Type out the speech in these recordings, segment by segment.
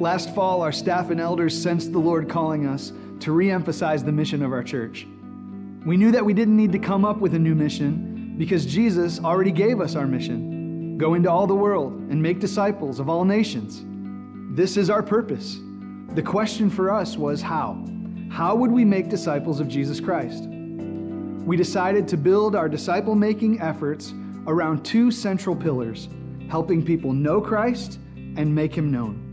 Last fall, our staff and elders sensed the Lord calling us to re emphasize the mission of our church. We knew that we didn't need to come up with a new mission because Jesus already gave us our mission go into all the world and make disciples of all nations. This is our purpose. The question for us was how? How would we make disciples of Jesus Christ? We decided to build our disciple making efforts around two central pillars helping people know Christ and make him known.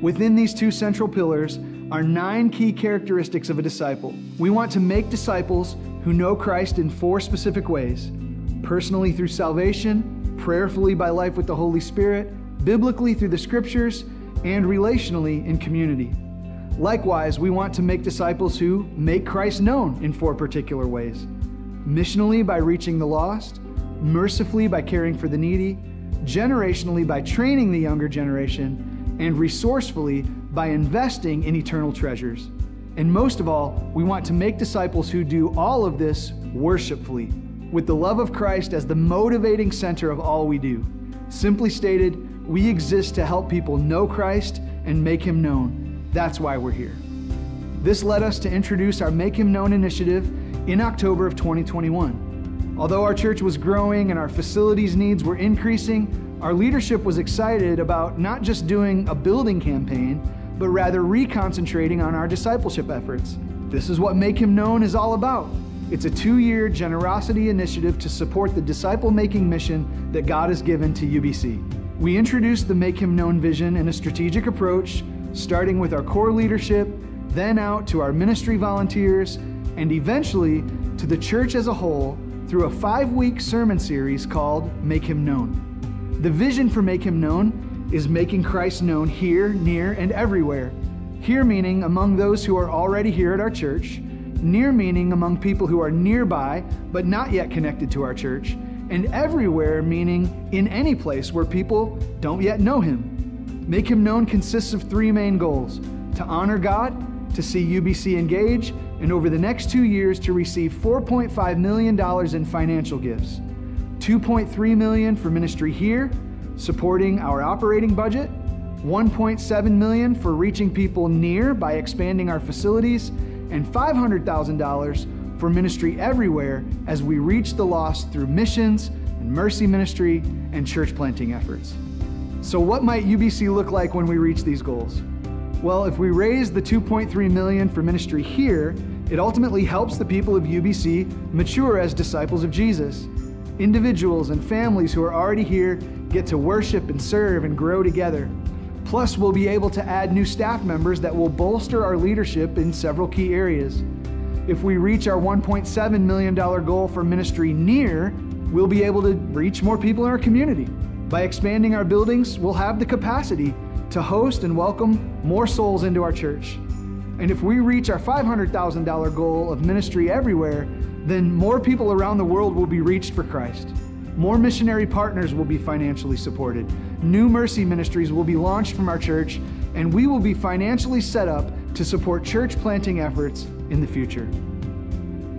Within these two central pillars are nine key characteristics of a disciple. We want to make disciples who know Christ in four specific ways personally through salvation, prayerfully by life with the Holy Spirit, biblically through the scriptures, and relationally in community. Likewise, we want to make disciples who make Christ known in four particular ways missionally by reaching the lost, mercifully by caring for the needy, generationally by training the younger generation, and resourcefully by investing in eternal treasures. And most of all, we want to make disciples who do all of this worshipfully, with the love of Christ as the motivating center of all we do. Simply stated, we exist to help people know Christ and make Him known. That's why we're here. This led us to introduce our Make Him Known initiative in October of 2021. Although our church was growing and our facilities needs were increasing, our leadership was excited about not just doing a building campaign, but rather reconcentrating on our discipleship efforts. This is what Make Him Known is all about. It's a two year generosity initiative to support the disciple making mission that God has given to UBC. We introduced the Make Him Known vision in a strategic approach, starting with our core leadership, then out to our ministry volunteers, and eventually to the church as a whole through a five week sermon series called Make Him Known. The vision for Make Him Known is making Christ known here, near, and everywhere. Here meaning among those who are already here at our church, near meaning among people who are nearby but not yet connected to our church, and everywhere meaning in any place where people don't yet know Him. Make Him Known consists of three main goals to honor God, to see UBC engage, and over the next two years to receive $4.5 million in financial gifts. 2.3 million for ministry here, supporting our operating budget, 1.7 million for reaching people near by expanding our facilities, and $500,000 for ministry everywhere as we reach the lost through missions and mercy ministry and church planting efforts. So what might UBC look like when we reach these goals? Well, if we raise the 2.3 million for ministry here, it ultimately helps the people of UBC mature as disciples of Jesus Individuals and families who are already here get to worship and serve and grow together. Plus, we'll be able to add new staff members that will bolster our leadership in several key areas. If we reach our $1.7 million goal for ministry near, we'll be able to reach more people in our community. By expanding our buildings, we'll have the capacity to host and welcome more souls into our church. And if we reach our $500,000 goal of ministry everywhere, then more people around the world will be reached for Christ. More missionary partners will be financially supported. New mercy ministries will be launched from our church, and we will be financially set up to support church planting efforts in the future.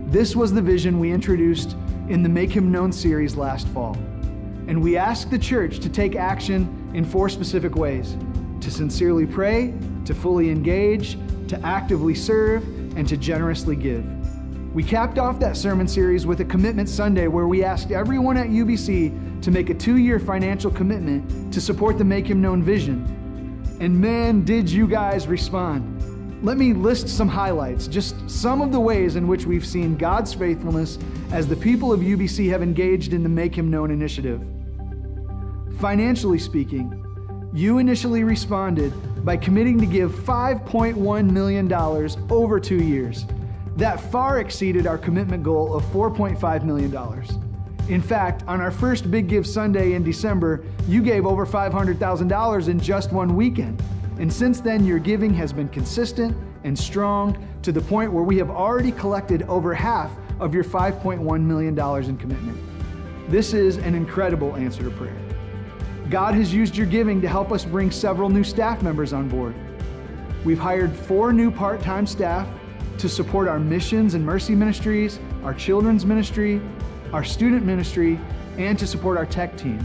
This was the vision we introduced in the Make Him Known series last fall. And we asked the church to take action in four specific ways to sincerely pray, to fully engage, to actively serve, and to generously give. We capped off that sermon series with a commitment Sunday where we asked everyone at UBC to make a two year financial commitment to support the Make Him Known vision. And man, did you guys respond! Let me list some highlights, just some of the ways in which we've seen God's faithfulness as the people of UBC have engaged in the Make Him Known initiative. Financially speaking, you initially responded by committing to give $5.1 million over two years. That far exceeded our commitment goal of $4.5 million. In fact, on our first Big Give Sunday in December, you gave over $500,000 in just one weekend. And since then, your giving has been consistent and strong to the point where we have already collected over half of your $5.1 million in commitment. This is an incredible answer to prayer. God has used your giving to help us bring several new staff members on board. We've hired four new part time staff to support our missions and mercy ministries, our children's ministry, our student ministry, and to support our tech team.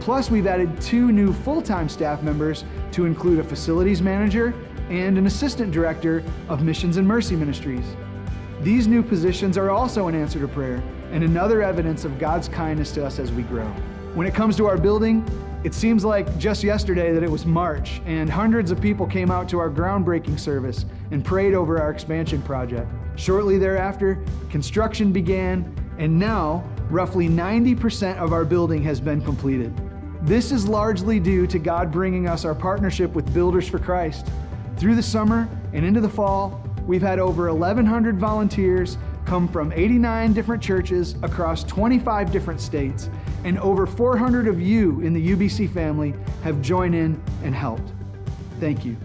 Plus, we've added two new full time staff members to include a facilities manager and an assistant director of Missions and Mercy Ministries. These new positions are also an answer to prayer and another evidence of God's kindness to us as we grow. When it comes to our building, it seems like just yesterday that it was March, and hundreds of people came out to our groundbreaking service and prayed over our expansion project. Shortly thereafter, construction began, and now roughly 90% of our building has been completed. This is largely due to God bringing us our partnership with Builders for Christ. Through the summer and into the fall, we've had over 1,100 volunteers come from 89 different churches across 25 different states, and over 400 of you in the UBC family have joined in and helped. Thank you.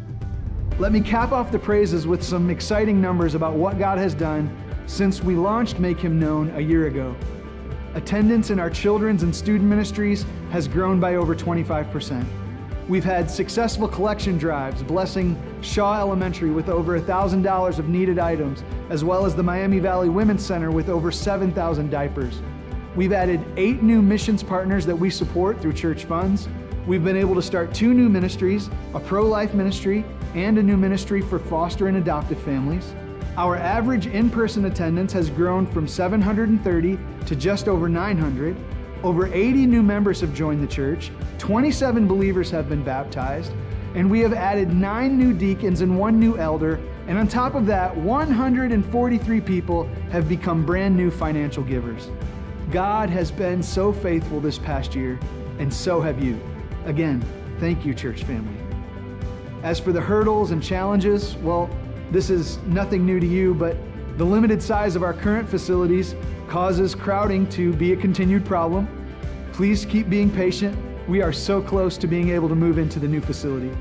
Let me cap off the praises with some exciting numbers about what God has done since we launched Make Him Known a year ago. Attendance in our children's and student ministries has grown by over 25%. We've had successful collection drives, blessing Shaw Elementary with over $1,000 of needed items, as well as the Miami Valley Women's Center with over 7,000 diapers. We've added eight new missions partners that we support through church funds. We've been able to start two new ministries a pro life ministry and a new ministry for foster and adoptive families. Our average in person attendance has grown from 730 to just over 900. Over 80 new members have joined the church, 27 believers have been baptized, and we have added nine new deacons and one new elder. And on top of that, 143 people have become brand new financial givers. God has been so faithful this past year, and so have you. Again, thank you, church family. As for the hurdles and challenges, well, this is nothing new to you, but the limited size of our current facilities causes crowding to be a continued problem. Please keep being patient. We are so close to being able to move into the new facility.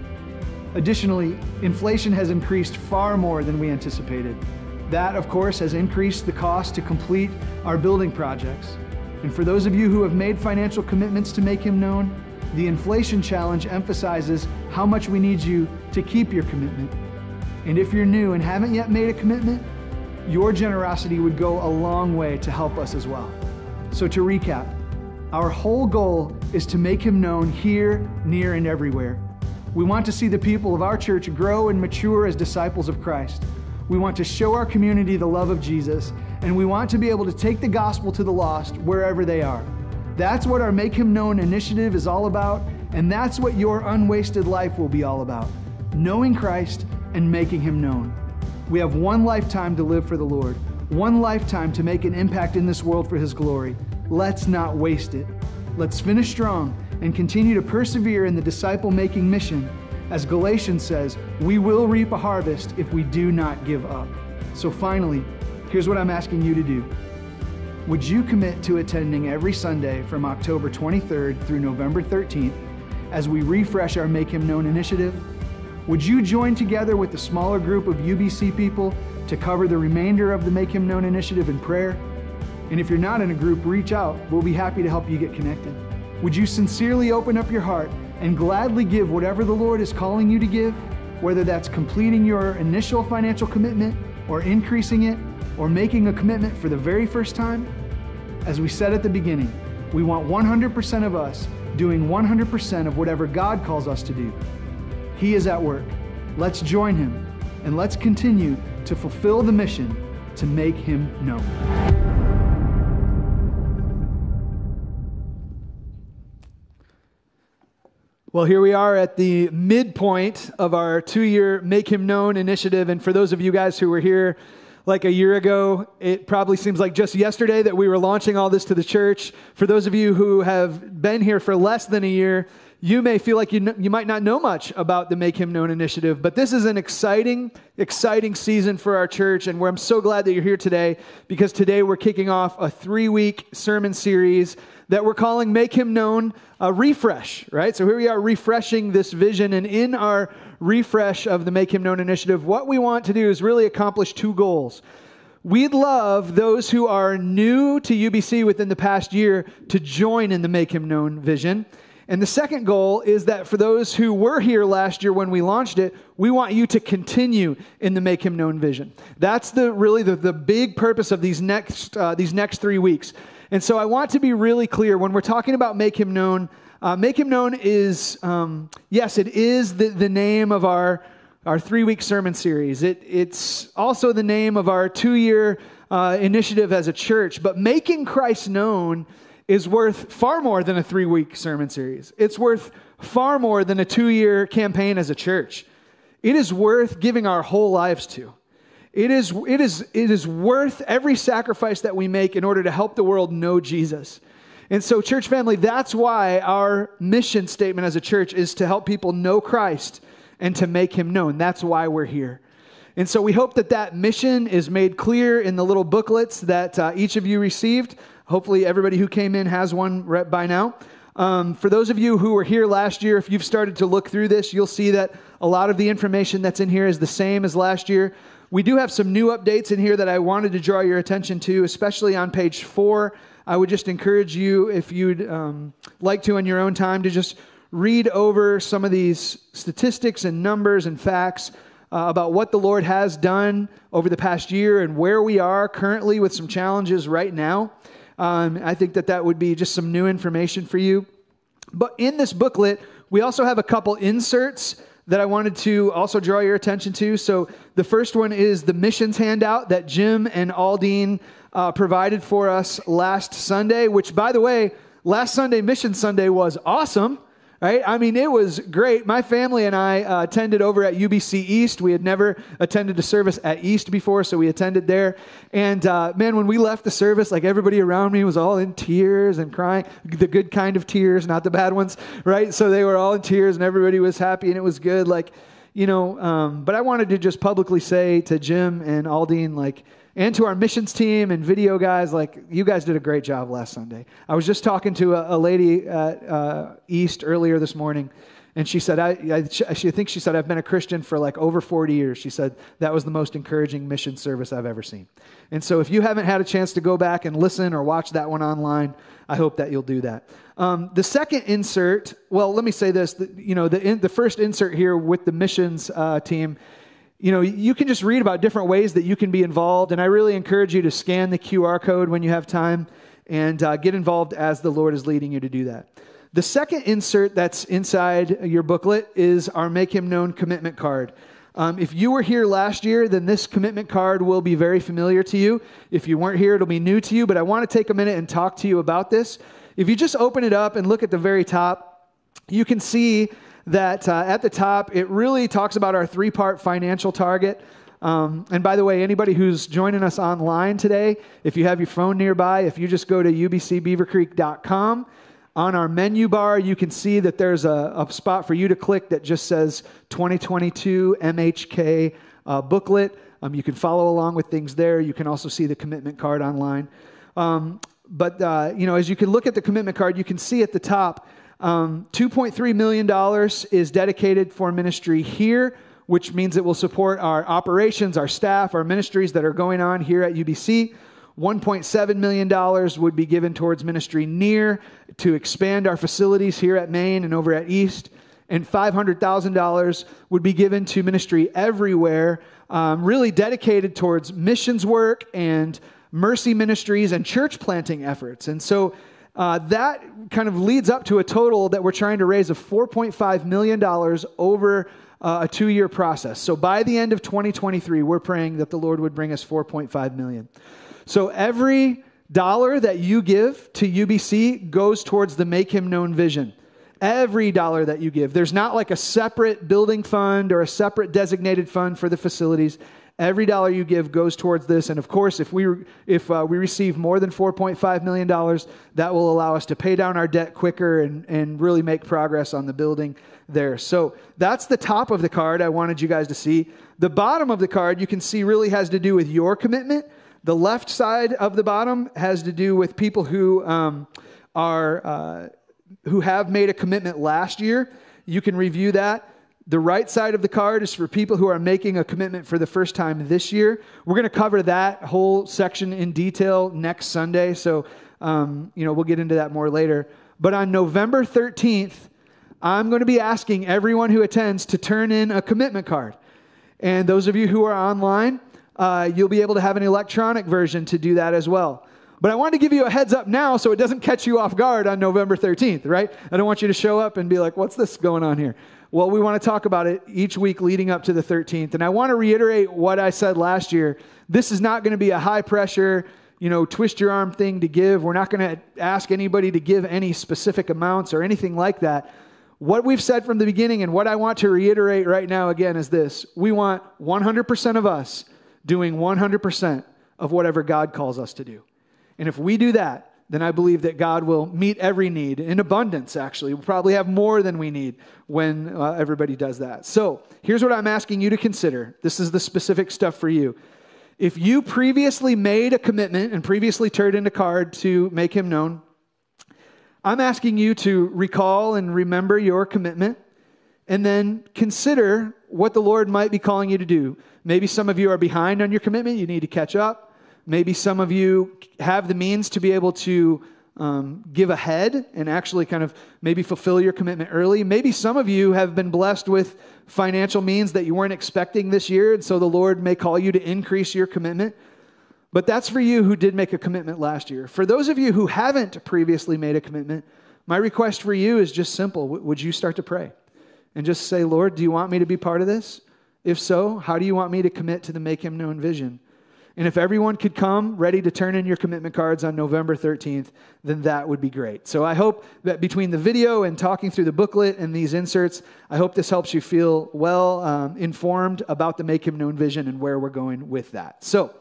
Additionally, inflation has increased far more than we anticipated. That, of course, has increased the cost to complete our building projects. And for those of you who have made financial commitments to make Him known, the inflation challenge emphasizes how much we need you to keep your commitment. And if you're new and haven't yet made a commitment, your generosity would go a long way to help us as well. So, to recap, our whole goal is to make Him known here, near, and everywhere. We want to see the people of our church grow and mature as disciples of Christ. We want to show our community the love of Jesus, and we want to be able to take the gospel to the lost wherever they are. That's what our Make Him Known initiative is all about, and that's what your unwasted life will be all about knowing Christ and making Him known. We have one lifetime to live for the Lord, one lifetime to make an impact in this world for His glory. Let's not waste it. Let's finish strong and continue to persevere in the disciple making mission. As Galatians says, we will reap a harvest if we do not give up. So, finally, here's what I'm asking you to do. Would you commit to attending every Sunday from October 23rd through November 13th as we refresh our Make Him Known initiative? Would you join together with a smaller group of UBC people to cover the remainder of the Make Him Known initiative in prayer? And if you're not in a group, reach out. We'll be happy to help you get connected. Would you sincerely open up your heart and gladly give whatever the Lord is calling you to give, whether that's completing your initial financial commitment or increasing it or making a commitment for the very first time? As we said at the beginning, we want 100% of us doing 100% of whatever God calls us to do. He is at work. Let's join Him and let's continue to fulfill the mission to make Him known. Well, here we are at the midpoint of our two year Make Him Known initiative. And for those of you guys who were here like a year ago, it probably seems like just yesterday that we were launching all this to the church. For those of you who have been here for less than a year, you may feel like you, you might not know much about the Make Him Known initiative, but this is an exciting, exciting season for our church, and where I'm so glad that you're here today because today we're kicking off a three week sermon series that we're calling Make Him Known a Refresh, right? So here we are refreshing this vision. And in our refresh of the Make Him Known initiative, what we want to do is really accomplish two goals. We'd love those who are new to UBC within the past year to join in the Make Him Known vision. And the second goal is that for those who were here last year when we launched it, we want you to continue in the Make Him Known vision. That's the really the, the big purpose of these next uh, these next three weeks. And so I want to be really clear when we're talking about make him known, Uh, Make Him Known is, um, yes, it is the, the name of our, our three week sermon series. It, it's also the name of our two year uh, initiative as a church. But making Christ known is worth far more than a three week sermon series. It's worth far more than a two year campaign as a church. It is worth giving our whole lives to. It is, it, is, it is worth every sacrifice that we make in order to help the world know Jesus. And so, church family, that's why our mission statement as a church is to help people know Christ and to make him known. That's why we're here. And so, we hope that that mission is made clear in the little booklets that uh, each of you received. Hopefully, everybody who came in has one by now. Um, for those of you who were here last year, if you've started to look through this, you'll see that a lot of the information that's in here is the same as last year. We do have some new updates in here that I wanted to draw your attention to, especially on page four. I would just encourage you, if you'd um, like to in your own time, to just read over some of these statistics and numbers and facts uh, about what the Lord has done over the past year and where we are currently with some challenges right now. Um, I think that that would be just some new information for you. But in this booklet, we also have a couple inserts that I wanted to also draw your attention to. So the first one is the missions handout that Jim and Aldine uh, provided for us last Sunday, which, by the way, last Sunday, Mission Sunday, was awesome. Right? I mean, it was great. My family and I uh, attended over at UBC East. We had never attended a service at East before, so we attended there. And uh, man, when we left the service, like everybody around me was all in tears and crying. The good kind of tears, not the bad ones, right? So they were all in tears, and everybody was happy, and it was good. Like, you know, um, but I wanted to just publicly say to Jim and Aldine, like, and to our missions team and video guys, like you guys did a great job last Sunday. I was just talking to a, a lady at uh, East earlier this morning, and she said, I, I, she thinks she said, I've been a Christian for like over 40 years. She said, that was the most encouraging mission service I've ever seen. And so if you haven't had a chance to go back and listen or watch that one online, I hope that you'll do that. Um, the second insert, well, let me say this, the, you know, the, in, the first insert here with the missions uh, team you know, you can just read about different ways that you can be involved. And I really encourage you to scan the QR code when you have time and uh, get involved as the Lord is leading you to do that. The second insert that's inside your booklet is our Make Him Known commitment card. Um, if you were here last year, then this commitment card will be very familiar to you. If you weren't here, it'll be new to you, but I want to take a minute and talk to you about this. If you just open it up and look at the very top, you can see that uh, at the top, it really talks about our three part financial target. Um, and by the way, anybody who's joining us online today, if you have your phone nearby, if you just go to ubcbeavercreek.com, on our menu bar, you can see that there's a, a spot for you to click that just says 2022 MHK uh, booklet. Um, you can follow along with things there. You can also see the commitment card online. Um, but uh, you know, as you can look at the commitment card, you can see at the top um, $2.3 million is dedicated for ministry here, which means it will support our operations, our staff, our ministries that are going on here at UBC. $1.7 million would be given towards ministry near to expand our facilities here at Main and over at East. And $500,000 would be given to ministry everywhere, um, really dedicated towards missions work and mercy ministries and church planting efforts. And so uh, that kind of leads up to a total that we're trying to raise of $4.5 million over uh, a two year process. So by the end of 2023, we're praying that the Lord would bring us 4.5 million. So every dollar that you give to UBC goes towards the Make Him Known vision. Every dollar that you give. There's not like a separate building fund or a separate designated fund for the facilities. Every dollar you give goes towards this. And of course, if we, if, uh, we receive more than $4.5 million, that will allow us to pay down our debt quicker and, and really make progress on the building there. So that's the top of the card I wanted you guys to see. The bottom of the card you can see really has to do with your commitment. The left side of the bottom has to do with people who um, are uh, who have made a commitment last year. You can review that. The right side of the card is for people who are making a commitment for the first time this year. We're going to cover that whole section in detail next Sunday. So, um, you know, we'll get into that more later. But on November 13th, I'm going to be asking everyone who attends to turn in a commitment card. And those of you who are online, uh, you'll be able to have an electronic version to do that as well. But I want to give you a heads up now so it doesn't catch you off guard on November 13th, right? I don't want you to show up and be like, what's this going on here? Well, we want to talk about it each week leading up to the 13th. And I want to reiterate what I said last year. This is not going to be a high pressure, you know, twist your arm thing to give. We're not going to ask anybody to give any specific amounts or anything like that. What we've said from the beginning and what I want to reiterate right now again is this we want 100% of us doing 100% of whatever God calls us to do. And if we do that, then I believe that God will meet every need in abundance, actually. We'll probably have more than we need when uh, everybody does that. So here's what I'm asking you to consider this is the specific stuff for you. If you previously made a commitment and previously turned in a card to make him known, I'm asking you to recall and remember your commitment and then consider what the Lord might be calling you to do. Maybe some of you are behind on your commitment, you need to catch up. Maybe some of you have the means to be able to um, give ahead and actually kind of maybe fulfill your commitment early. Maybe some of you have been blessed with financial means that you weren't expecting this year, and so the Lord may call you to increase your commitment. But that's for you who did make a commitment last year. For those of you who haven't previously made a commitment, my request for you is just simple. Would you start to pray and just say, Lord, do you want me to be part of this? If so, how do you want me to commit to the Make Him Known vision? And if everyone could come ready to turn in your commitment cards on November 13th, then that would be great. So I hope that between the video and talking through the booklet and these inserts, I hope this helps you feel well um, informed about the Make Him Known vision and where we're going with that. So,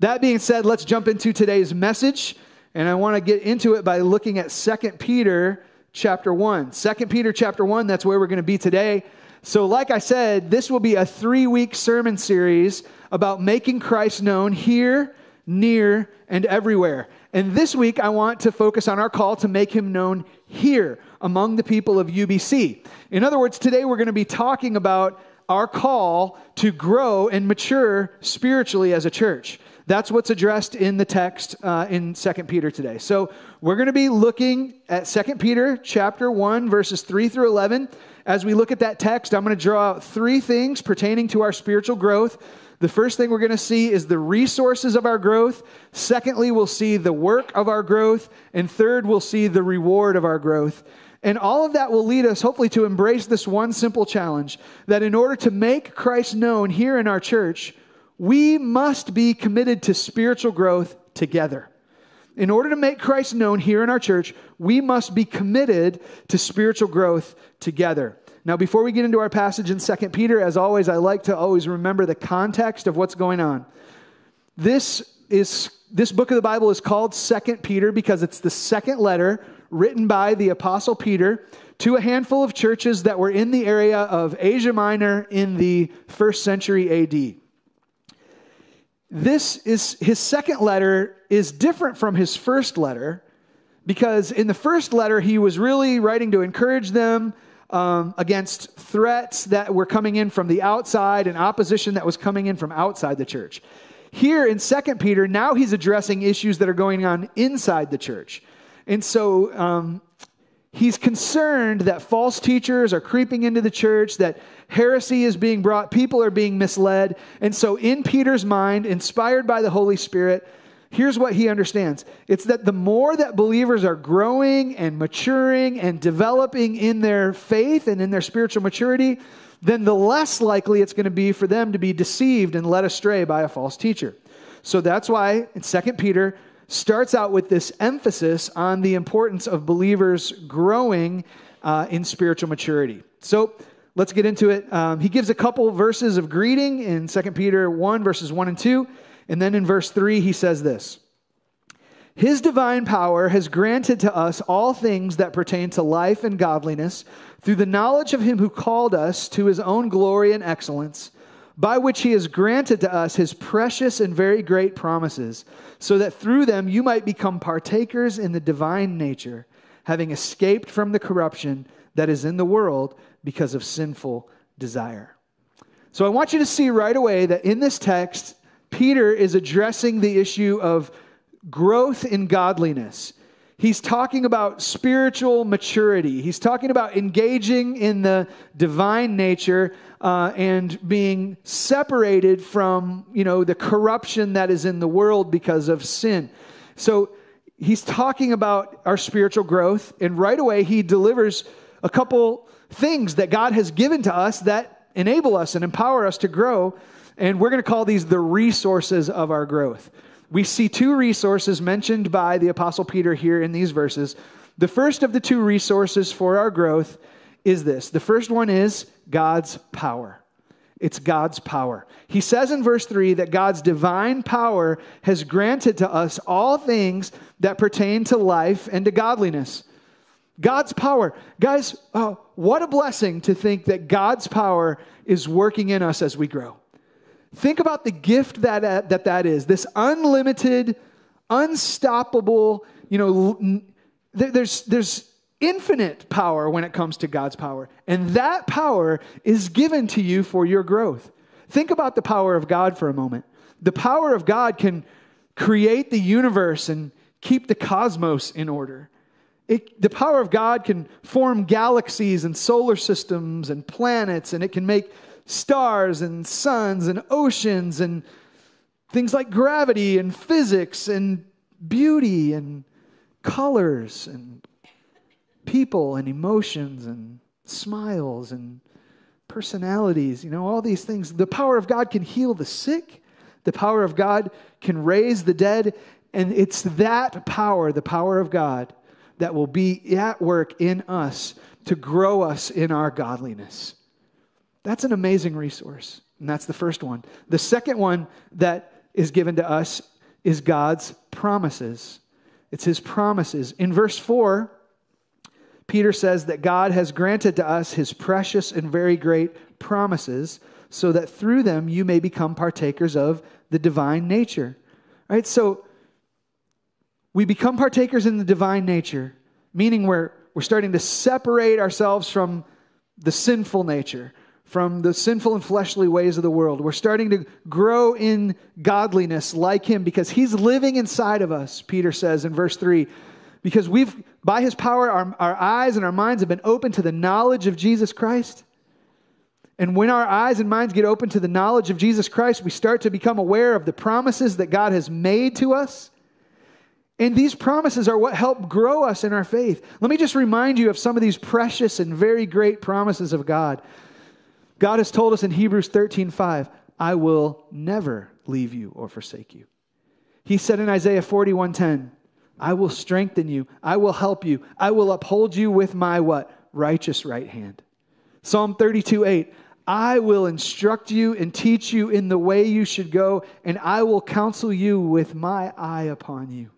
that being said, let's jump into today's message. And I want to get into it by looking at 2 Peter chapter 1. 2 Peter chapter 1, that's where we're going to be today. So, like I said, this will be a three week sermon series about making Christ known here, near, and everywhere. And this week, I want to focus on our call to make him known here among the people of UBC. In other words, today we're going to be talking about our call to grow and mature spiritually as a church. That's what's addressed in the text uh, in 2 Peter today. So we're going to be looking at 2 Peter chapter 1, verses 3 through 11. As we look at that text, I'm going to draw out three things pertaining to our spiritual growth the first thing we're going to see is the resources of our growth. Secondly, we'll see the work of our growth. And third, we'll see the reward of our growth. And all of that will lead us, hopefully, to embrace this one simple challenge that in order to make Christ known here in our church, we must be committed to spiritual growth together. In order to make Christ known here in our church, we must be committed to spiritual growth together. Now, before we get into our passage in 2 Peter, as always, I like to always remember the context of what's going on. This is this book of the Bible is called 2 Peter because it's the second letter written by the apostle Peter to a handful of churches that were in the area of Asia Minor in the 1st century AD. This is his second letter is different from his first letter because in the first letter he was really writing to encourage them um, against threats that were coming in from the outside and opposition that was coming in from outside the church. Here in second Peter, now he's addressing issues that are going on inside the church. And so um, he's concerned that false teachers are creeping into the church, that heresy is being brought, people are being misled. And so, in Peter's mind, inspired by the Holy Spirit, here's what he understands it's that the more that believers are growing and maturing and developing in their faith and in their spiritual maturity, then the less likely it's going to be for them to be deceived and led astray by a false teacher. So that's why in 2 Peter starts out with this emphasis on the importance of believers growing uh, in spiritual maturity. So let's get into it. Um, he gives a couple verses of greeting in 2 Peter 1, verses 1 and 2. And then in verse 3, he says this His divine power has granted to us all things that pertain to life and godliness through the knowledge of him who called us to his own glory and excellence, by which he has granted to us his precious and very great promises, so that through them you might become partakers in the divine nature, having escaped from the corruption that is in the world because of sinful desire. So I want you to see right away that in this text, Peter is addressing the issue of growth in godliness. He's talking about spiritual maturity. He's talking about engaging in the divine nature uh, and being separated from, you know, the corruption that is in the world because of sin. So he's talking about our spiritual growth, and right away he delivers a couple things that God has given to us that enable us and empower us to grow. And we're going to call these the resources of our growth. We see two resources mentioned by the Apostle Peter here in these verses. The first of the two resources for our growth is this the first one is God's power. It's God's power. He says in verse 3 that God's divine power has granted to us all things that pertain to life and to godliness. God's power. Guys, uh, what a blessing to think that God's power is working in us as we grow. Think about the gift that that, that is this unlimited, unstoppable, you know, there's, there's infinite power when it comes to God's power. And that power is given to you for your growth. Think about the power of God for a moment. The power of God can create the universe and keep the cosmos in order. It, the power of God can form galaxies and solar systems and planets, and it can make stars and suns and oceans and things like gravity and physics and beauty and colors and people and emotions and smiles and personalities, you know, all these things. The power of God can heal the sick, the power of God can raise the dead, and it's that power, the power of God, that will be at work in us to grow us in our godliness. That's an amazing resource. And that's the first one. The second one that is given to us is God's promises. It's his promises. In verse 4, Peter says that God has granted to us his precious and very great promises so that through them you may become partakers of the divine nature. Right? So we become partakers in the divine nature, meaning we're, we're starting to separate ourselves from the sinful nature from the sinful and fleshly ways of the world. We're starting to grow in godliness like him because he's living inside of us, Peter says in verse 3. Because we've, by his power, our, our eyes and our minds have been open to the knowledge of Jesus Christ. And when our eyes and minds get open to the knowledge of Jesus Christ, we start to become aware of the promises that God has made to us. And these promises are what help grow us in our faith. Let me just remind you of some of these precious and very great promises of God. God has told us in Hebrews 13 5, I will never leave you or forsake you. He said in Isaiah 41 10, I will strengthen you, I will help you, I will uphold you with my what? Righteous right hand. Psalm 32 8, I will instruct you and teach you in the way you should go, and I will counsel you with my eye upon you.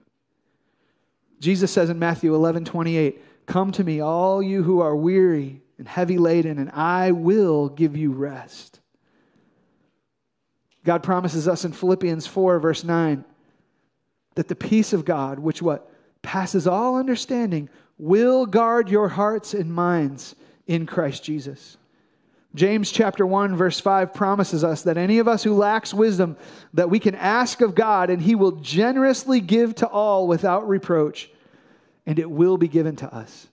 Jesus says in Matthew 11 28, Come to me, all you who are weary and heavy laden, and I will give you rest. God promises us in Philippians 4, verse 9, that the peace of God, which what passes all understanding, will guard your hearts and minds in Christ Jesus. James chapter 1 verse 5 promises us that any of us who lacks wisdom that we can ask of God and he will generously give to all without reproach and it will be given to us.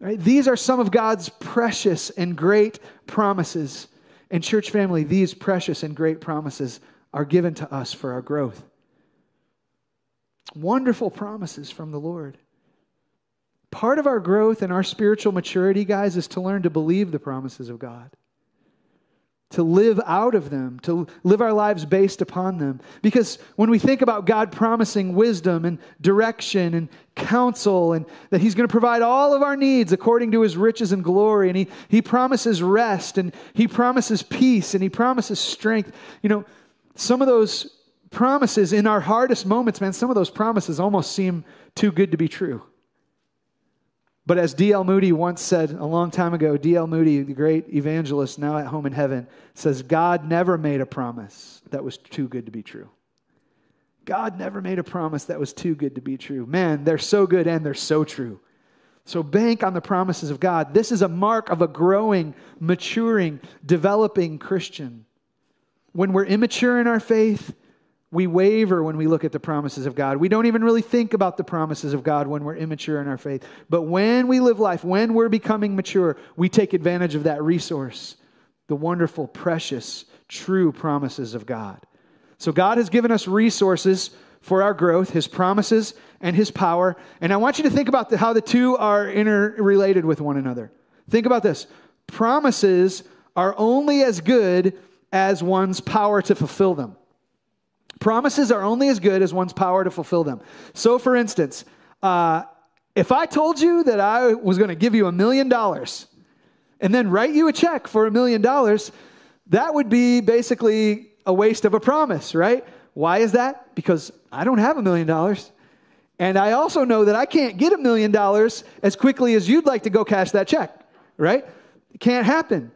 Right? These are some of God's precious and great promises. And, church family, these precious and great promises are given to us for our growth. Wonderful promises from the Lord. Part of our growth and our spiritual maturity, guys, is to learn to believe the promises of God to live out of them, to live our lives based upon them. Because when we think about God promising wisdom and direction and counsel, and that He's going to provide all of our needs according to His riches and glory, and He, he promises rest, and He promises peace, and He promises strength, you know, some of those promises in our hardest moments, man, some of those promises almost seem too good to be true. But as D.L. Moody once said a long time ago, D.L. Moody, the great evangelist now at home in heaven, says, God never made a promise that was too good to be true. God never made a promise that was too good to be true. Man, they're so good and they're so true. So bank on the promises of God. This is a mark of a growing, maturing, developing Christian. When we're immature in our faith, we waver when we look at the promises of God. We don't even really think about the promises of God when we're immature in our faith. But when we live life, when we're becoming mature, we take advantage of that resource the wonderful, precious, true promises of God. So God has given us resources for our growth, his promises and his power. And I want you to think about the, how the two are interrelated with one another. Think about this promises are only as good as one's power to fulfill them. Promises are only as good as one's power to fulfill them. So, for instance, uh, if I told you that I was going to give you a million dollars and then write you a check for a million dollars, that would be basically a waste of a promise, right? Why is that? Because I don't have a million dollars. And I also know that I can't get a million dollars as quickly as you'd like to go cash that check, right? It can't happen.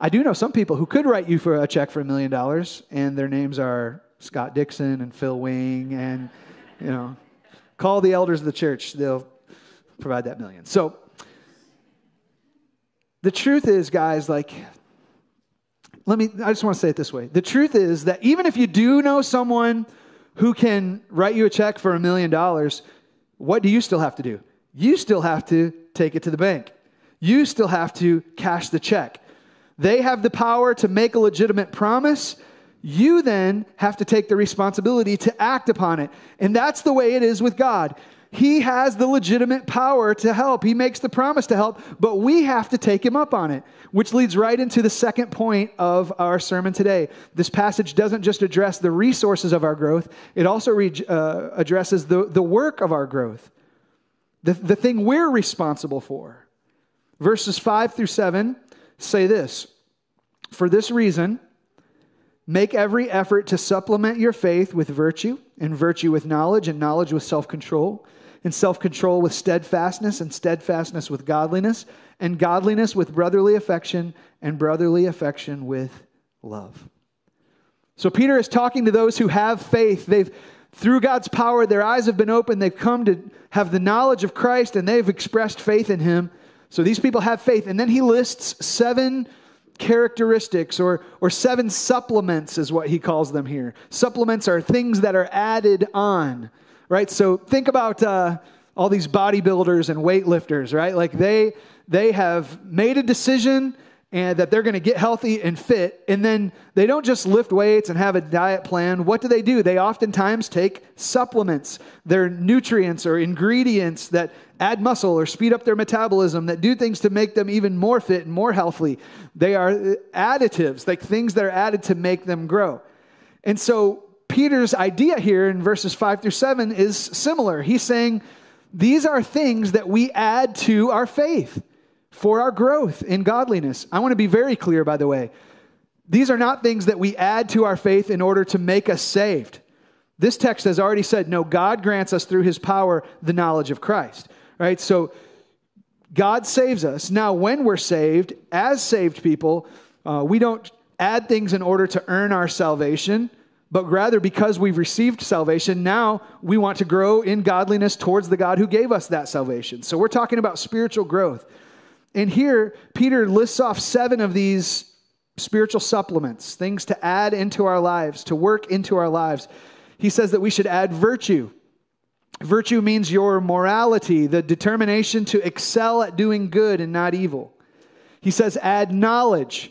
I do know some people who could write you for a check for a million dollars, and their names are Scott Dixon and Phil Wing, and, you know, call the elders of the church. They'll provide that million. So, the truth is, guys, like, let me, I just want to say it this way. The truth is that even if you do know someone who can write you a check for a million dollars, what do you still have to do? You still have to take it to the bank. You still have to cash the check. They have the power to make a legitimate promise. You then have to take the responsibility to act upon it. And that's the way it is with God. He has the legitimate power to help. He makes the promise to help, but we have to take him up on it, which leads right into the second point of our sermon today. This passage doesn't just address the resources of our growth, it also re- uh, addresses the, the work of our growth, the, the thing we're responsible for. Verses 5 through 7 say this For this reason, make every effort to supplement your faith with virtue, and virtue with knowledge, and knowledge with self control and self control with steadfastness, and steadfastness with godliness, and godliness with brotherly affection, and brotherly affection with love. So Peter is talking to those who have faith. They've, through God's power, their eyes have been opened. They've come to have the knowledge of Christ, and they've expressed faith in him. So these people have faith. And then he lists seven characteristics or, or seven supplements, is what he calls them here. Supplements are things that are added on right? So think about uh, all these bodybuilders and weightlifters, right? Like they they have made a decision and that they're going to get healthy and fit, and then they don't just lift weights and have a diet plan. What do they do? They oftentimes take supplements. They're nutrients or ingredients that add muscle or speed up their metabolism, that do things to make them even more fit and more healthy. They are uh, additives, like things that are added to make them grow. And so Peter's idea here in verses 5 through 7 is similar. He's saying these are things that we add to our faith for our growth in godliness. I want to be very clear, by the way. These are not things that we add to our faith in order to make us saved. This text has already said, no, God grants us through his power the knowledge of Christ, right? So God saves us. Now, when we're saved, as saved people, uh, we don't add things in order to earn our salvation but rather because we've received salvation, now we want to grow in godliness towards the God who gave us that salvation. So we're talking about spiritual growth. And here, Peter lists off seven of these spiritual supplements, things to add into our lives, to work into our lives. He says that we should add virtue. Virtue means your morality, the determination to excel at doing good and not evil. He says, add knowledge.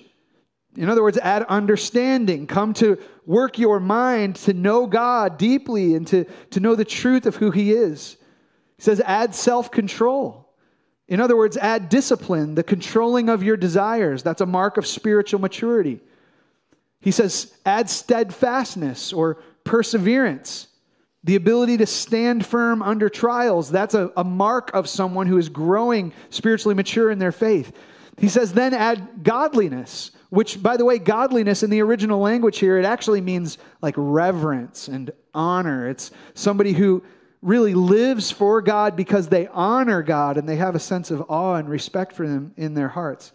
In other words, add understanding. Come to work your mind to know God deeply and to, to know the truth of who He is. He says, add self control. In other words, add discipline, the controlling of your desires. That's a mark of spiritual maturity. He says, add steadfastness or perseverance, the ability to stand firm under trials. That's a, a mark of someone who is growing spiritually mature in their faith. He says, then add godliness which, by the way, godliness in the original language here, it actually means like reverence and honor. It's somebody who really lives for God because they honor God and they have a sense of awe and respect for Him in their hearts.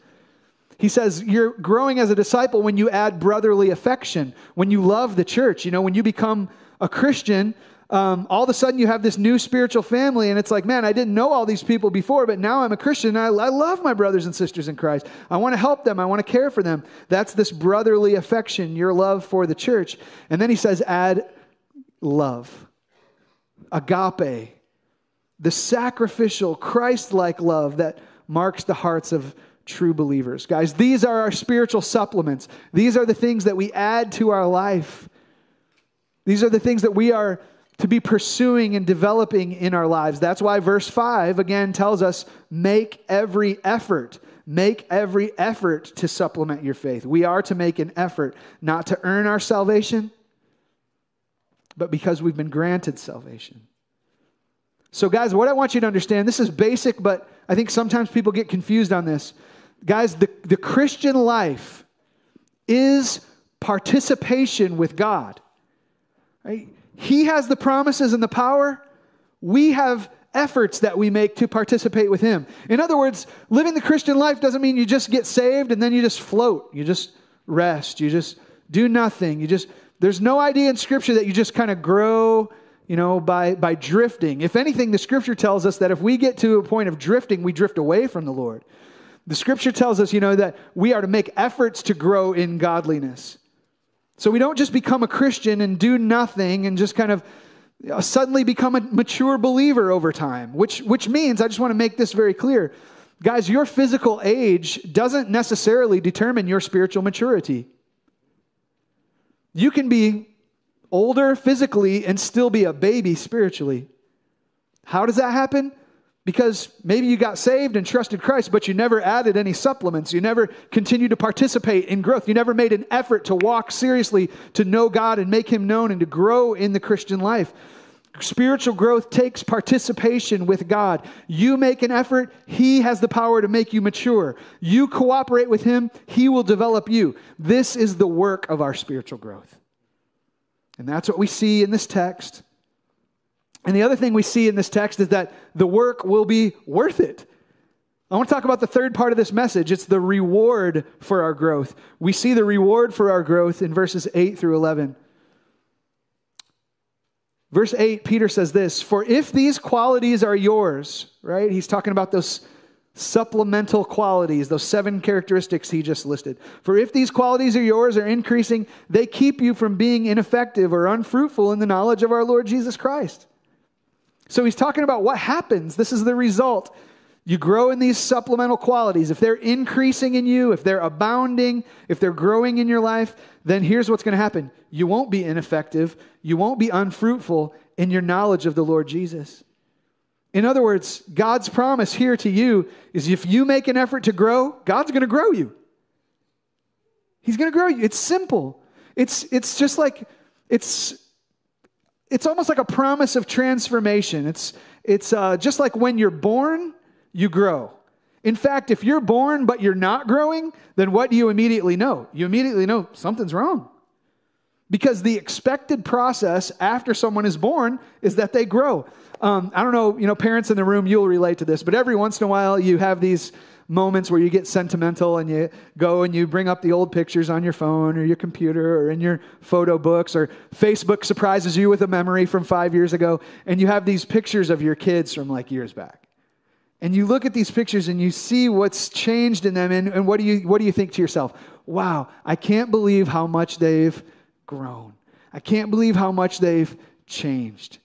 He says, You're growing as a disciple when you add brotherly affection, when you love the church. You know, when you become a Christian, um, all of a sudden you have this new spiritual family, and it's like, man, I didn't know all these people before, but now I'm a Christian. I, I love my brothers and sisters in Christ. I want to help them, I want to care for them. That's this brotherly affection, your love for the church. And then he says, add love, agape, the sacrificial, Christ like love that marks the hearts of true believers. Guys, these are our spiritual supplements. These are the things that we add to our life. These are the things that we are to be pursuing and developing in our lives. That's why verse 5 again tells us make every effort. Make every effort to supplement your faith. We are to make an effort not to earn our salvation, but because we've been granted salvation. So, guys, what I want you to understand this is basic, but I think sometimes people get confused on this. Guys, the, the Christian life is participation with God. Right? He has the promises and the power. We have efforts that we make to participate with Him. In other words, living the Christian life doesn't mean you just get saved and then you just float. You just rest. You just do nothing. You just, there's no idea in Scripture that you just kind of grow, you know, by, by drifting. If anything, the Scripture tells us that if we get to a point of drifting, we drift away from the Lord. The Scripture tells us, you know, that we are to make efforts to grow in godliness. So we don't just become a Christian and do nothing and just kind of suddenly become a mature believer over time, which, which means, I just want to make this very clear. Guys, your physical age doesn't necessarily determine your spiritual maturity. You can be older physically and still be a baby spiritually. How does that happen? because maybe you got saved and trusted Christ, but you never added any supplements. You never continued to participate in growth. You never made an effort to walk seriously to know God and make Him known and to grow in the Christian life. Spiritual growth takes participation with God. You make an effort, He has the power to make you mature. You cooperate with Him, He will develop you. This is the work of our spiritual growth. And that's what we see in this text. And the other thing we see in this text is that the work will be worth it. I want to talk about the third part of this message. It's the reward for our growth. We see the reward for our growth in verses 8 through 11. Verse 8, Peter says this For if these qualities are yours, right? He's talking about those supplemental qualities, those seven characteristics he just listed. For if these qualities are yours, are increasing, they keep you from being ineffective or unfruitful in the knowledge of our Lord Jesus Christ. So he's talking about what happens. This is the result. You grow in these supplemental qualities. If they're increasing in you, if they're abounding, if they're growing in your life, then here's what's going to happen you won't be ineffective, you won't be unfruitful in your knowledge of the Lord Jesus. In other words, God's promise here to you is if you make an effort to grow, God's going to grow you. He's going to grow you. It's simple. It's, it's just like, it's it's almost like a promise of transformation. It's, it's uh, just like when you're born, you grow. In fact, if you're born but you're not growing, then what do you immediately know? You immediately know something's wrong. Because the expected process after someone is born is that they grow. Um, I don't know, you know, parents in the room, you'll relate to this, but every once in a while you have these moments where you get sentimental and you go and you bring up the old pictures on your phone or your computer or in your photo books or Facebook surprises you with a memory from five years ago and you have these pictures of your kids from like years back. And you look at these pictures and you see what's changed in them and, and what, do you, what do you think to yourself? Wow, I can't believe how much they've grown. I can't believe how much they've changed.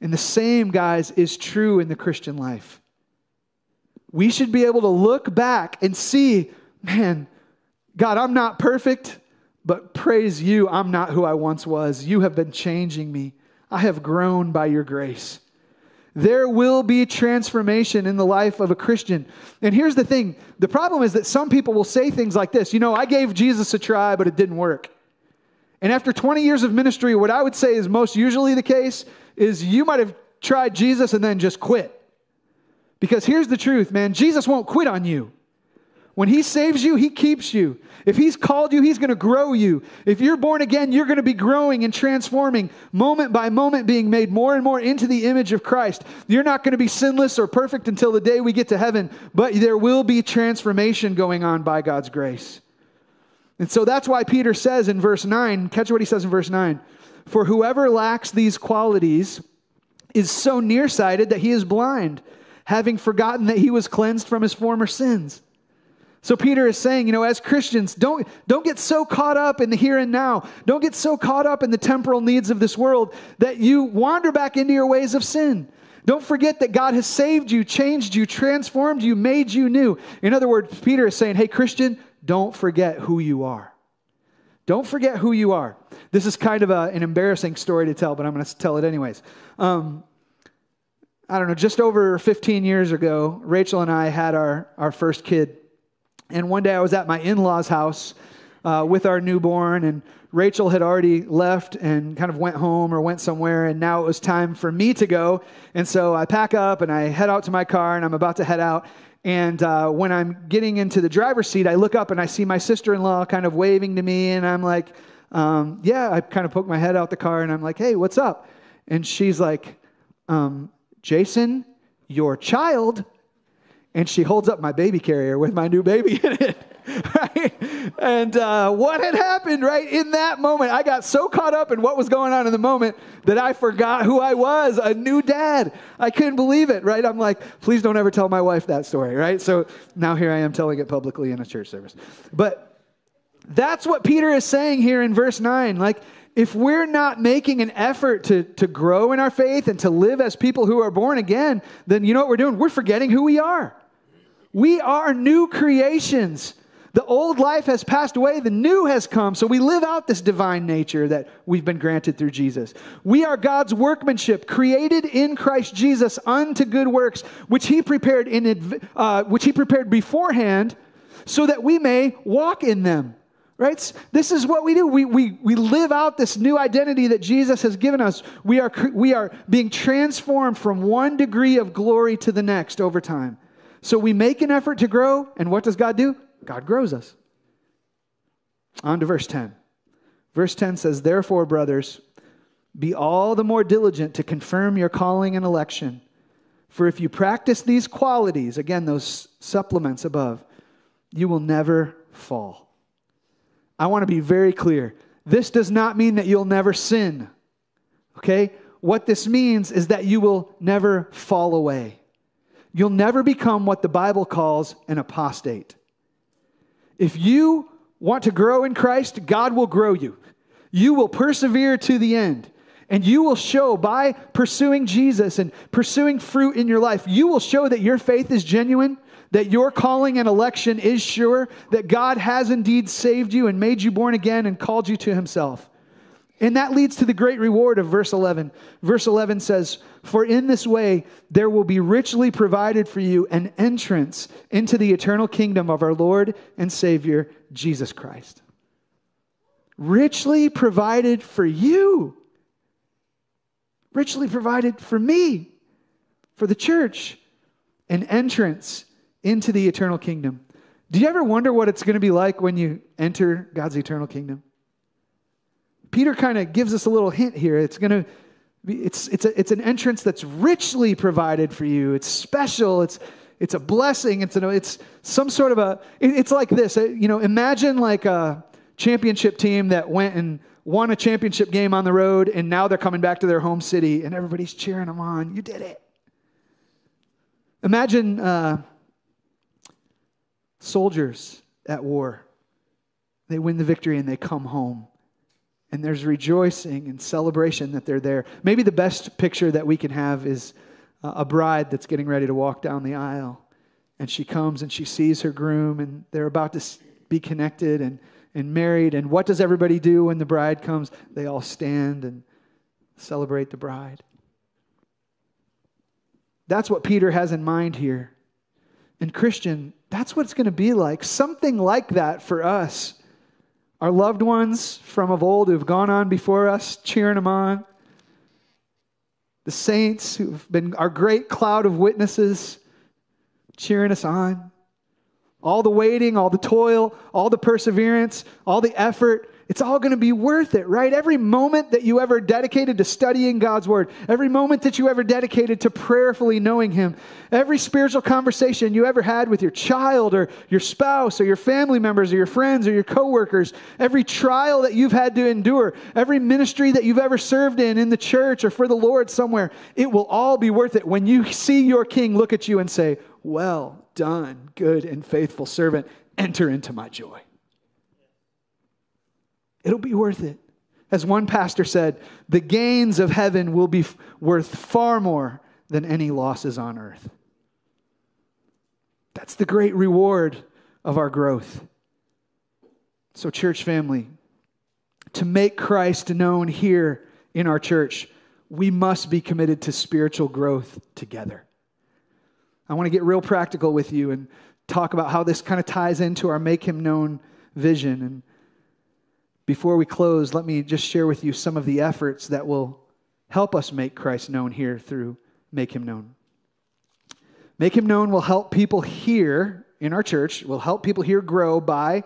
And the same, guys, is true in the Christian life we should be able to look back and see, man, God, I'm not perfect, but praise you, I'm not who I once was. You have been changing me. I have grown by your grace. There will be transformation in the life of a Christian. And here's the thing the problem is that some people will say things like this You know, I gave Jesus a try, but it didn't work. And after 20 years of ministry, what I would say is most usually the case is you might have tried Jesus and then just quit. Because here's the truth, man Jesus won't quit on you. When he saves you, he keeps you. If he's called you, he's going to grow you. If you're born again, you're going to be growing and transforming, moment by moment, being made more and more into the image of Christ. You're not going to be sinless or perfect until the day we get to heaven, but there will be transformation going on by God's grace. And so that's why Peter says in verse 9, catch what he says in verse 9 For whoever lacks these qualities is so nearsighted that he is blind having forgotten that he was cleansed from his former sins. So Peter is saying, you know, as Christians, don't, don't get so caught up in the here and now. Don't get so caught up in the temporal needs of this world that you wander back into your ways of sin. Don't forget that God has saved you, changed you, transformed you, made you new. In other words, Peter is saying, hey, Christian, don't forget who you are. Don't forget who you are. This is kind of a, an embarrassing story to tell, but I'm going to tell it anyways. Um, I don't know, just over 15 years ago, Rachel and I had our, our first kid. And one day I was at my in law's house uh, with our newborn, and Rachel had already left and kind of went home or went somewhere, and now it was time for me to go. And so I pack up and I head out to my car, and I'm about to head out. And uh, when I'm getting into the driver's seat, I look up and I see my sister in law kind of waving to me. And I'm like, um, Yeah, I kind of poke my head out the car and I'm like, Hey, what's up? And she's like, um, Jason, your child. And she holds up my baby carrier with my new baby in it. right? And uh, what had happened, right? In that moment, I got so caught up in what was going on in the moment that I forgot who I was a new dad. I couldn't believe it, right? I'm like, please don't ever tell my wife that story, right? So now here I am telling it publicly in a church service. But that's what Peter is saying here in verse 9. Like, if we're not making an effort to, to grow in our faith and to live as people who are born again, then you know what we're doing? We're forgetting who we are. We are new creations. The old life has passed away, the new has come. So we live out this divine nature that we've been granted through Jesus. We are God's workmanship, created in Christ Jesus unto good works, which He prepared in uh, which He prepared beforehand, so that we may walk in them. Right? This is what we do. We, we, we live out this new identity that Jesus has given us. We are, we are being transformed from one degree of glory to the next over time. So we make an effort to grow, and what does God do? God grows us. On to verse 10. Verse 10 says, Therefore, brothers, be all the more diligent to confirm your calling and election. For if you practice these qualities, again, those supplements above, you will never fall. I want to be very clear. This does not mean that you'll never sin. Okay? What this means is that you will never fall away. You'll never become what the Bible calls an apostate. If you want to grow in Christ, God will grow you. You will persevere to the end. And you will show by pursuing Jesus and pursuing fruit in your life, you will show that your faith is genuine, that your calling and election is sure, that God has indeed saved you and made you born again and called you to himself. And that leads to the great reward of verse 11. Verse 11 says, For in this way there will be richly provided for you an entrance into the eternal kingdom of our Lord and Savior, Jesus Christ. Richly provided for you, richly provided for me, for the church, an entrance into the eternal kingdom. Do you ever wonder what it's going to be like when you enter God's eternal kingdom? Peter kind of gives us a little hint here. It's going to it's, it's, a, it's an entrance that's richly provided for you. It's special. It's, it's a blessing. It's, an, it's some sort of a, it's like this. Uh, you know, imagine like a championship team that went and won a championship game on the road and now they're coming back to their home city and everybody's cheering them on. You did it. Imagine uh, soldiers at war. They win the victory and they come home and there's rejoicing and celebration that they're there. Maybe the best picture that we can have is uh, a bride that's getting ready to walk down the aisle. And she comes and she sees her groom, and they're about to be connected and, and married. And what does everybody do when the bride comes? They all stand and celebrate the bride. That's what Peter has in mind here. And, Christian, that's what it's going to be like. Something like that for us our loved ones from of old who've gone on before us, cheering them on. The saints who've been our great cloud of witnesses, cheering us on. All the waiting, all the toil, all the perseverance, all the effort, it's all going to be worth it, right? Every moment that you ever dedicated to studying God's Word, every moment that you ever dedicated to prayerfully knowing Him, every spiritual conversation you ever had with your child or your spouse or your family members or your friends or your coworkers, every trial that you've had to endure, every ministry that you've ever served in in the church or for the Lord somewhere, it will all be worth it when you see your King look at you and say, Well done, good and faithful servant, enter into my joy. It'll be worth it. As one pastor said, the gains of heaven will be f- worth far more than any losses on earth. That's the great reward of our growth. So, church family, to make Christ known here in our church, we must be committed to spiritual growth together. I want to get real practical with you and talk about how this kind of ties into our make him known vision. And before we close, let me just share with you some of the efforts that will help us make Christ known here through Make Him Known. Make Him Known will help people here in our church, will help people here grow by,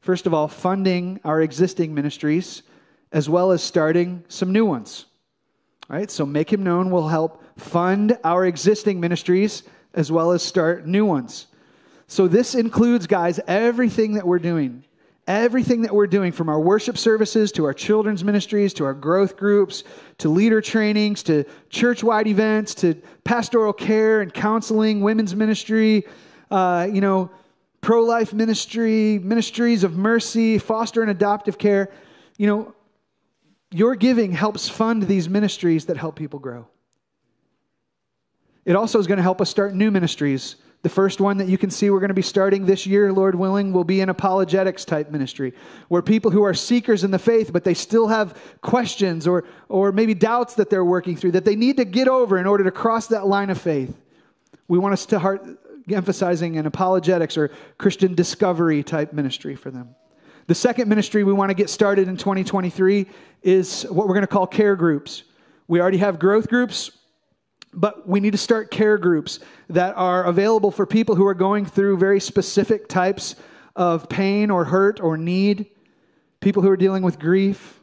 first of all, funding our existing ministries as well as starting some new ones. All right, so Make Him Known will help fund our existing ministries as well as start new ones. So this includes, guys, everything that we're doing Everything that we're doing, from our worship services to our children's ministries to our growth groups to leader trainings to church wide events to pastoral care and counseling, women's ministry, uh, you know, pro life ministry, ministries of mercy, foster and adoptive care, you know, your giving helps fund these ministries that help people grow. It also is going to help us start new ministries the first one that you can see we're going to be starting this year, Lord willing, will be an apologetics type ministry, where people who are seekers in the faith, but they still have questions or, or maybe doubts that they're working through that they need to get over in order to cross that line of faith. We want us to start emphasizing an apologetics or Christian discovery type ministry for them. The second ministry we want to get started in 2023 is what we're going to call care groups. We already have growth groups but we need to start care groups that are available for people who are going through very specific types of pain or hurt or need, people who are dealing with grief,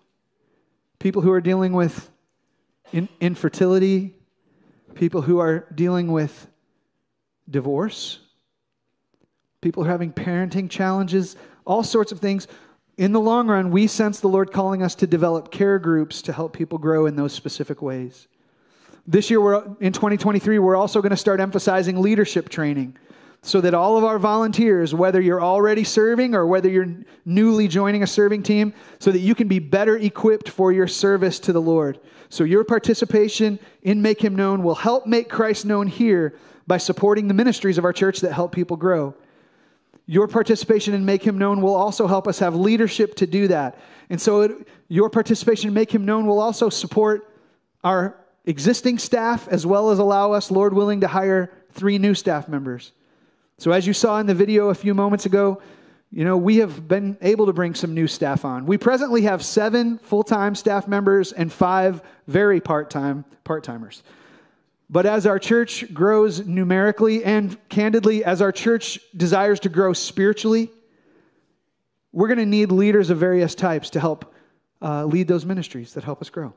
people who are dealing with in- infertility, people who are dealing with divorce, people who are having parenting challenges, all sorts of things. In the long run, we sense the Lord calling us to develop care groups to help people grow in those specific ways. This year, we're, in 2023, we're also going to start emphasizing leadership training so that all of our volunteers, whether you're already serving or whether you're newly joining a serving team, so that you can be better equipped for your service to the Lord. So your participation in Make Him Known will help make Christ known here by supporting the ministries of our church that help people grow. Your participation in Make Him Known will also help us have leadership to do that. And so it, your participation in Make Him Known will also support our existing staff as well as allow us, Lord willing, to hire three new staff members. So, as you saw in the video a few moments ago, you know, we have been able to bring some new staff on. We presently have seven full time staff members and five very part time part timers. But as our church grows numerically and candidly, as our church desires to grow spiritually, we're going to need leaders of various types to help uh, lead those ministries that help us grow.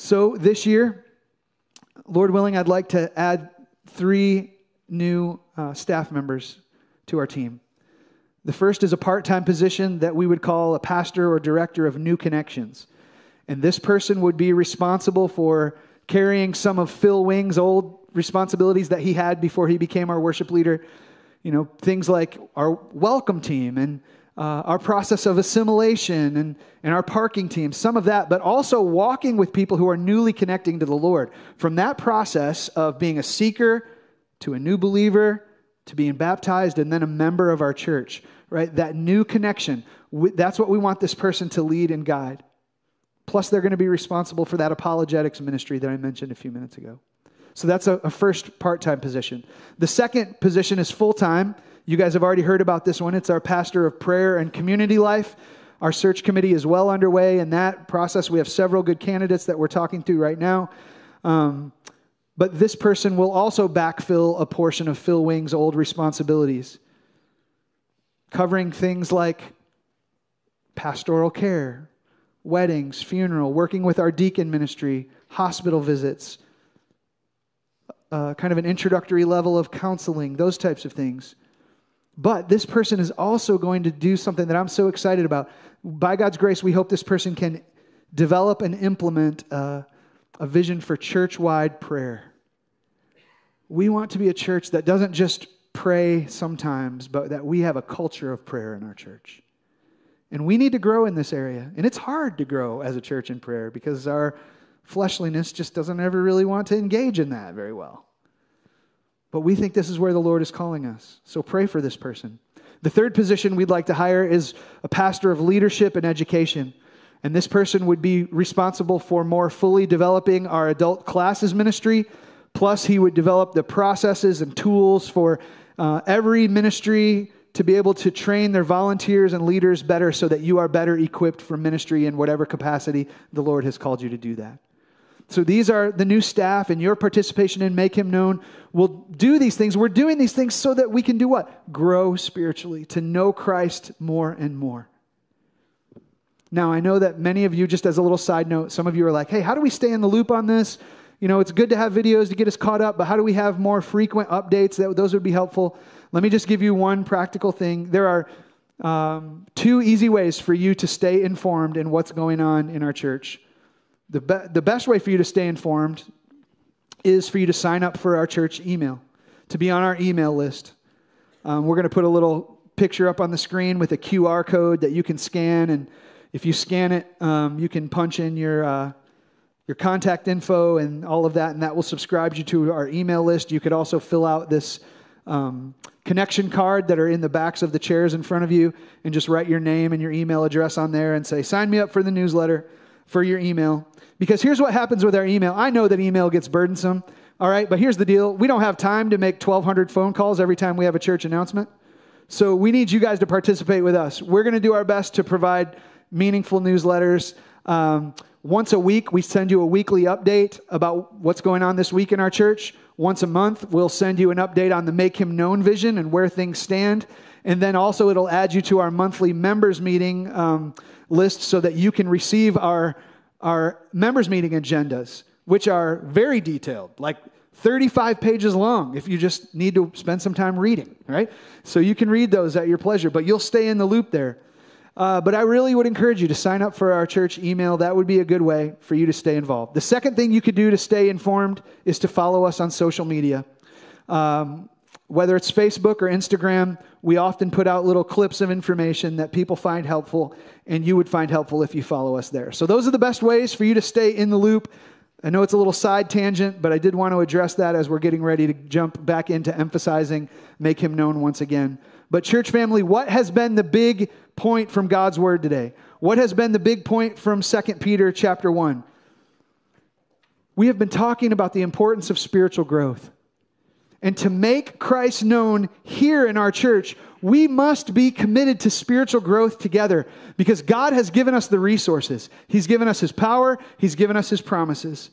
So this year, Lord willing, I'd like to add three new uh, staff members to our team. The first is a part time position that we would call a pastor or director of new connections. And this person would be responsible for carrying some of Phil Wing's old responsibilities that he had before he became our worship leader. You know, things like our welcome team and uh, our process of assimilation and, and our parking team, some of that, but also walking with people who are newly connecting to the Lord. From that process of being a seeker to a new believer to being baptized and then a member of our church, right? That new connection, that's what we want this person to lead and guide. Plus, they're going to be responsible for that apologetics ministry that I mentioned a few minutes ago. So that's a, a first part time position. The second position is full time. You guys have already heard about this one. It's our pastor of prayer and community life. Our search committee is well underway in that process. We have several good candidates that we're talking to right now. Um, but this person will also backfill a portion of Phil Wing's old responsibilities, covering things like pastoral care, weddings, funeral, working with our deacon ministry, hospital visits, uh, kind of an introductory level of counseling, those types of things. But this person is also going to do something that I'm so excited about. By God's grace, we hope this person can develop and implement uh, a vision for church wide prayer. We want to be a church that doesn't just pray sometimes, but that we have a culture of prayer in our church. And we need to grow in this area. And it's hard to grow as a church in prayer because our fleshliness just doesn't ever really want to engage in that very well. But we think this is where the Lord is calling us. So pray for this person. The third position we'd like to hire is a pastor of leadership and education. And this person would be responsible for more fully developing our adult classes ministry. Plus, he would develop the processes and tools for uh, every ministry to be able to train their volunteers and leaders better so that you are better equipped for ministry in whatever capacity the Lord has called you to do that. So these are the new staff, and your participation in Make Him Known will do these things. We're doing these things so that we can do what? Grow spiritually, to know Christ more and more. Now, I know that many of you, just as a little side note, some of you are like, hey, how do we stay in the loop on this? You know, it's good to have videos to get us caught up, but how do we have more frequent updates? That, those would be helpful. Let me just give you one practical thing. There are um, two easy ways for you to stay informed in what's going on in our church. The, be- the best way for you to stay informed is for you to sign up for our church email, to be on our email list. Um, we're going to put a little picture up on the screen with a QR code that you can scan. And if you scan it, um, you can punch in your, uh, your contact info and all of that, and that will subscribe you to our email list. You could also fill out this um, connection card that are in the backs of the chairs in front of you and just write your name and your email address on there and say, sign me up for the newsletter for your email. Because here's what happens with our email. I know that email gets burdensome, all right, but here's the deal. We don't have time to make 1,200 phone calls every time we have a church announcement. So we need you guys to participate with us. We're going to do our best to provide meaningful newsletters. Um, once a week, we send you a weekly update about what's going on this week in our church. Once a month, we'll send you an update on the Make Him Known vision and where things stand. And then also, it'll add you to our monthly members meeting um, list so that you can receive our our members meeting agendas, which are very detailed, like 35 pages long if you just need to spend some time reading, right? So you can read those at your pleasure, but you'll stay in the loop there. Uh, but I really would encourage you to sign up for our church email. That would be a good way for you to stay involved. The second thing you could do to stay informed is to follow us on social media. Um, whether it's Facebook or Instagram, we often put out little clips of information that people find helpful, and you would find helpful if you follow us there. So, those are the best ways for you to stay in the loop. I know it's a little side tangent, but I did want to address that as we're getting ready to jump back into emphasizing make him known once again. But, church family, what has been the big point from God's word today? What has been the big point from 2 Peter chapter 1? We have been talking about the importance of spiritual growth. And to make Christ known here in our church, we must be committed to spiritual growth together because God has given us the resources. He's given us His power, He's given us His promises.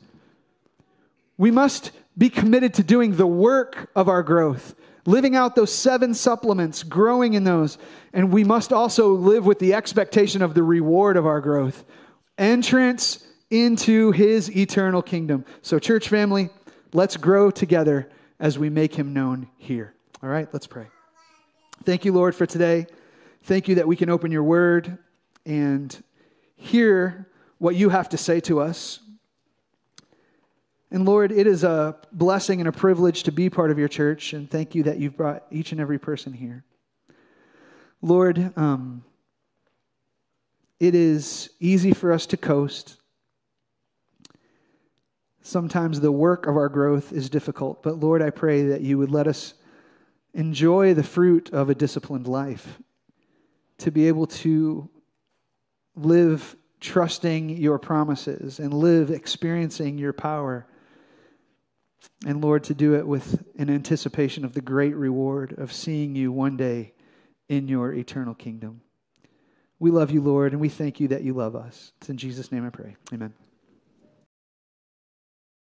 We must be committed to doing the work of our growth, living out those seven supplements, growing in those. And we must also live with the expectation of the reward of our growth entrance into His eternal kingdom. So, church family, let's grow together as we make him known here. All right, let's pray. Thank you, Lord, for today. Thank you that we can open your word and hear what you have to say to us. And Lord, it is a blessing and a privilege to be part of your church, and thank you that you've brought each and every person here. Lord, um, it is easy for us to coast Sometimes the work of our growth is difficult, but Lord, I pray that you would let us enjoy the fruit of a disciplined life, to be able to live trusting your promises and live experiencing your power. And Lord, to do it with an anticipation of the great reward of seeing you one day in your eternal kingdom. We love you, Lord, and we thank you that you love us. It's in Jesus' name I pray. Amen.